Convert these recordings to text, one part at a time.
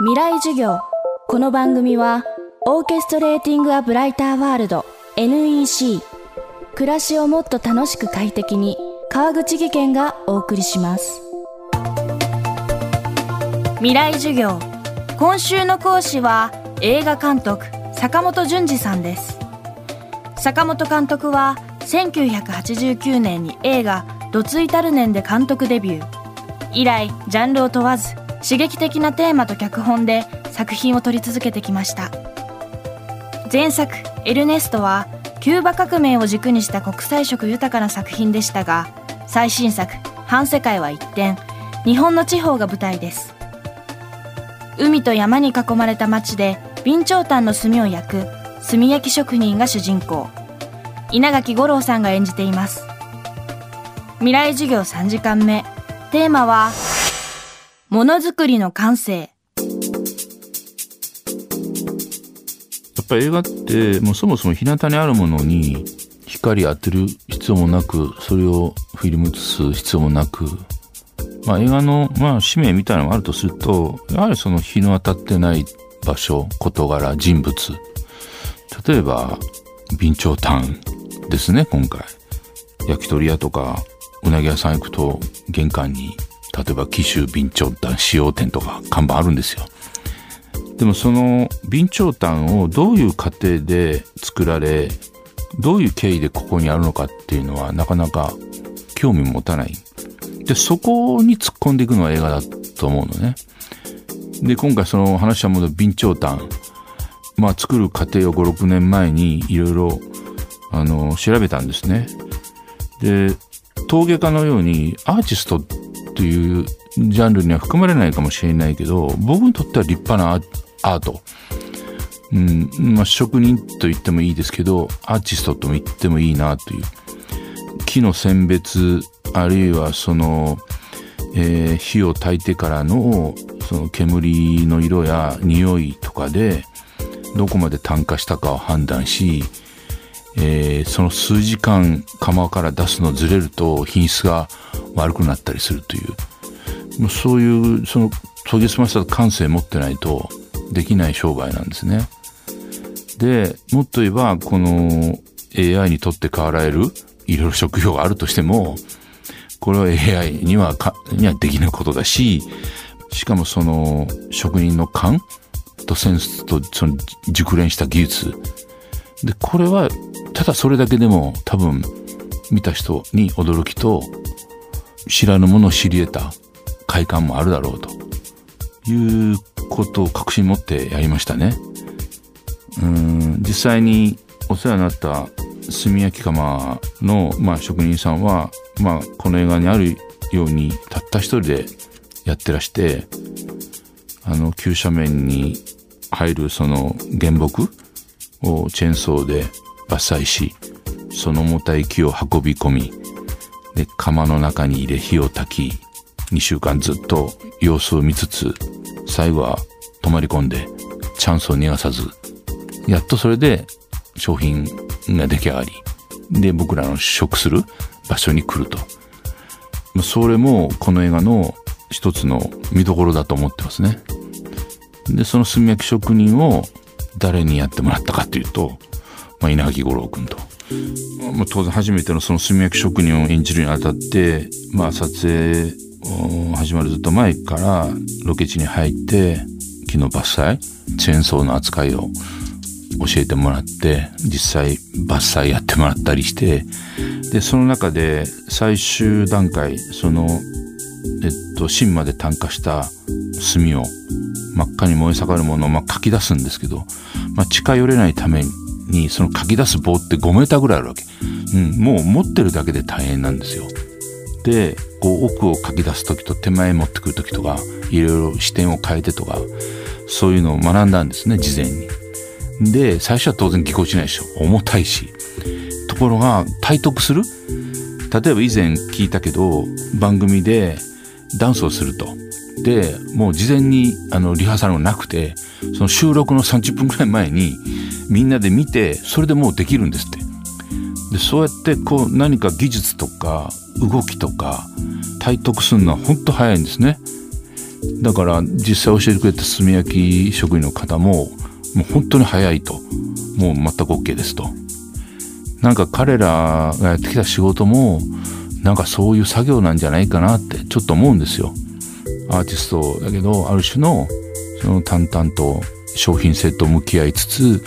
未来授業。この番組はオーケストレーティング・ア・ブライター・ワールド NEC 暮らしをもっと楽しく快適に川口義賢がお送りします。未来授業。今週の講師は映画監督坂本淳二さんです。坂本監督は1989年に映画「どついたる年」で監督デビュー。以来ジャンルを問わず刺激的なテーマと脚本で作品を撮り続けてきました。前作「エルネスト」はキューバ革命を軸にした国際色豊かな作品でしたが最新作「反世界」は一転日本の地方が舞台です。海と山に囲まれた町で備長炭の炭を焼く炭焼き職人が主人公。稲垣吾郎さんが演じています。未来授業3時間目。テーマはものづくりの感性。やっぱり映画ってもうそもそも日向にあるものに光当てる必要もなくそれをフィルム映す必要もなく、まあ、映画の、まあ、使命みたいなのがあるとするとやはりその日の当たってない場所事柄人物。例えば備長炭ですね今回。焼き鳥屋とかうなぎ屋さん行くと玄関に例えば紀州備長炭使用店とか看板あるんですよ。でもその備長炭をどういう過程で作られどういう経緯でここにあるのかっていうのはなかなか興味持たない。でそこに突っ込んでいくのは映画だと思うのね。で今回その話はもう備長炭。まあ作る過程を56年前にいろいろあの調べたんですね。で陶芸家のようにアーティストというジャンルには含まれないかもしれないけど僕にとっては立派なアート、うんまあ、職人と言ってもいいですけどアーティストとも言ってもいいなという。木の選別あるいはその、えー、火を焚いてからのその煙の色や匂いとかでどこまで炭化したかを判断しえー、その数時間窯から出すのずれると品質が悪くなったりするというそういうその研ぎ澄ました感性持ってないとできない商売なんですね。でもっと言えばこの AI にとって変わられるいろいろ職業があるとしてもこれは AI にはかにはできないことだししかもその職人の勘とセンスとその熟練した技術でこれはただそれだけでも多分見た人に驚きと知らぬものを知り得た快感もあるだろうということを確信持ってやりましたね。うん実際にお世話になった炭焼き窯の、まあ、職人さんは、まあ、この映画にあるようにたった一人でやってらしてあの急斜面に入るその原木をチェーンソーで伐採しその重たい木を運び込みで窯の中に入れ火を焚き2週間ずっと様子を見つつ最後は泊まり込んでチャンスを逃がさずやっとそれで商品が出来上がりで僕らの試食する場所に来るとそれもこの映画の一つの見どころだと思ってますねでその炭焼き職人を誰にやってもらったかっていうとまあ、稲垣吾郎君と。まあ、当然初めてのその炭焼き職人を演じるにあたって、まあ、撮影始まるずっと前からロケ地に入って木の伐採チェーンソーの扱いを教えてもらって実際伐採やってもらったりしてでその中で最終段階そのえっと芯まで炭化した炭を真っ赤に燃え盛るものをまあかき出すんですけど、まあ、近寄れないためににその書き出す棒って5メーターぐらいあるわけ。うん、もう持ってるだけで大変なんですよ。で、こう奥を書き出す時と手前持ってくる時とか、いろいろ視点を変えてとか、そういうのを学んだんですね、事前に。で、最初は当然ぎこちないでしょ。重たいし。ところが、体得する？例えば以前聞いたけど、番組でダンスをすると。で、もう事前にあのリハーサルがなくて、その収録の30分くらい前に、みんなで見てそれでもうできるんですって。でそうやってこう何か技術とか動きとか体得するのは本当早いんですね。だから実際教えてくれた炭焼き職人の方ももう本当に早いと。もう全く OK ですと。なんか彼らがやってきた仕事もなんかそういう作業なんじゃないかなってちょっと思うんですよ。アーティストだけどある種のその淡々と商品性と向き合いつつ、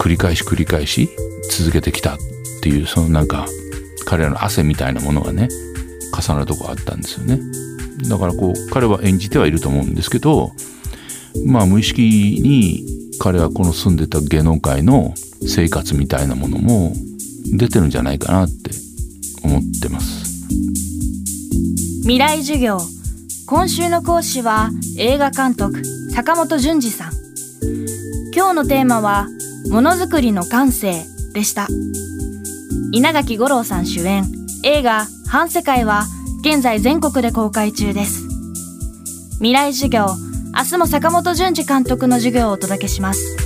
繰り返し繰り返し続けてきたっていうそのなんか彼らの汗みたいなものがね重なるとこあったんですよね。だからこう彼は演じてはいると思うんですけどまあ無意識に彼はこの住んでた芸能界の生活みたいなものも出てるんじゃないかなって思ってます。未来授業。今週の講師は映画監督坂本淳二さん。今日のテーマはものづくりの感性でした。稲垣吾郎さん主演。映画半世界は現在全国で公開中です。未来授業明日も坂本淳二監督の授業をお届けします。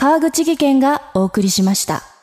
川口技研がお送りしました。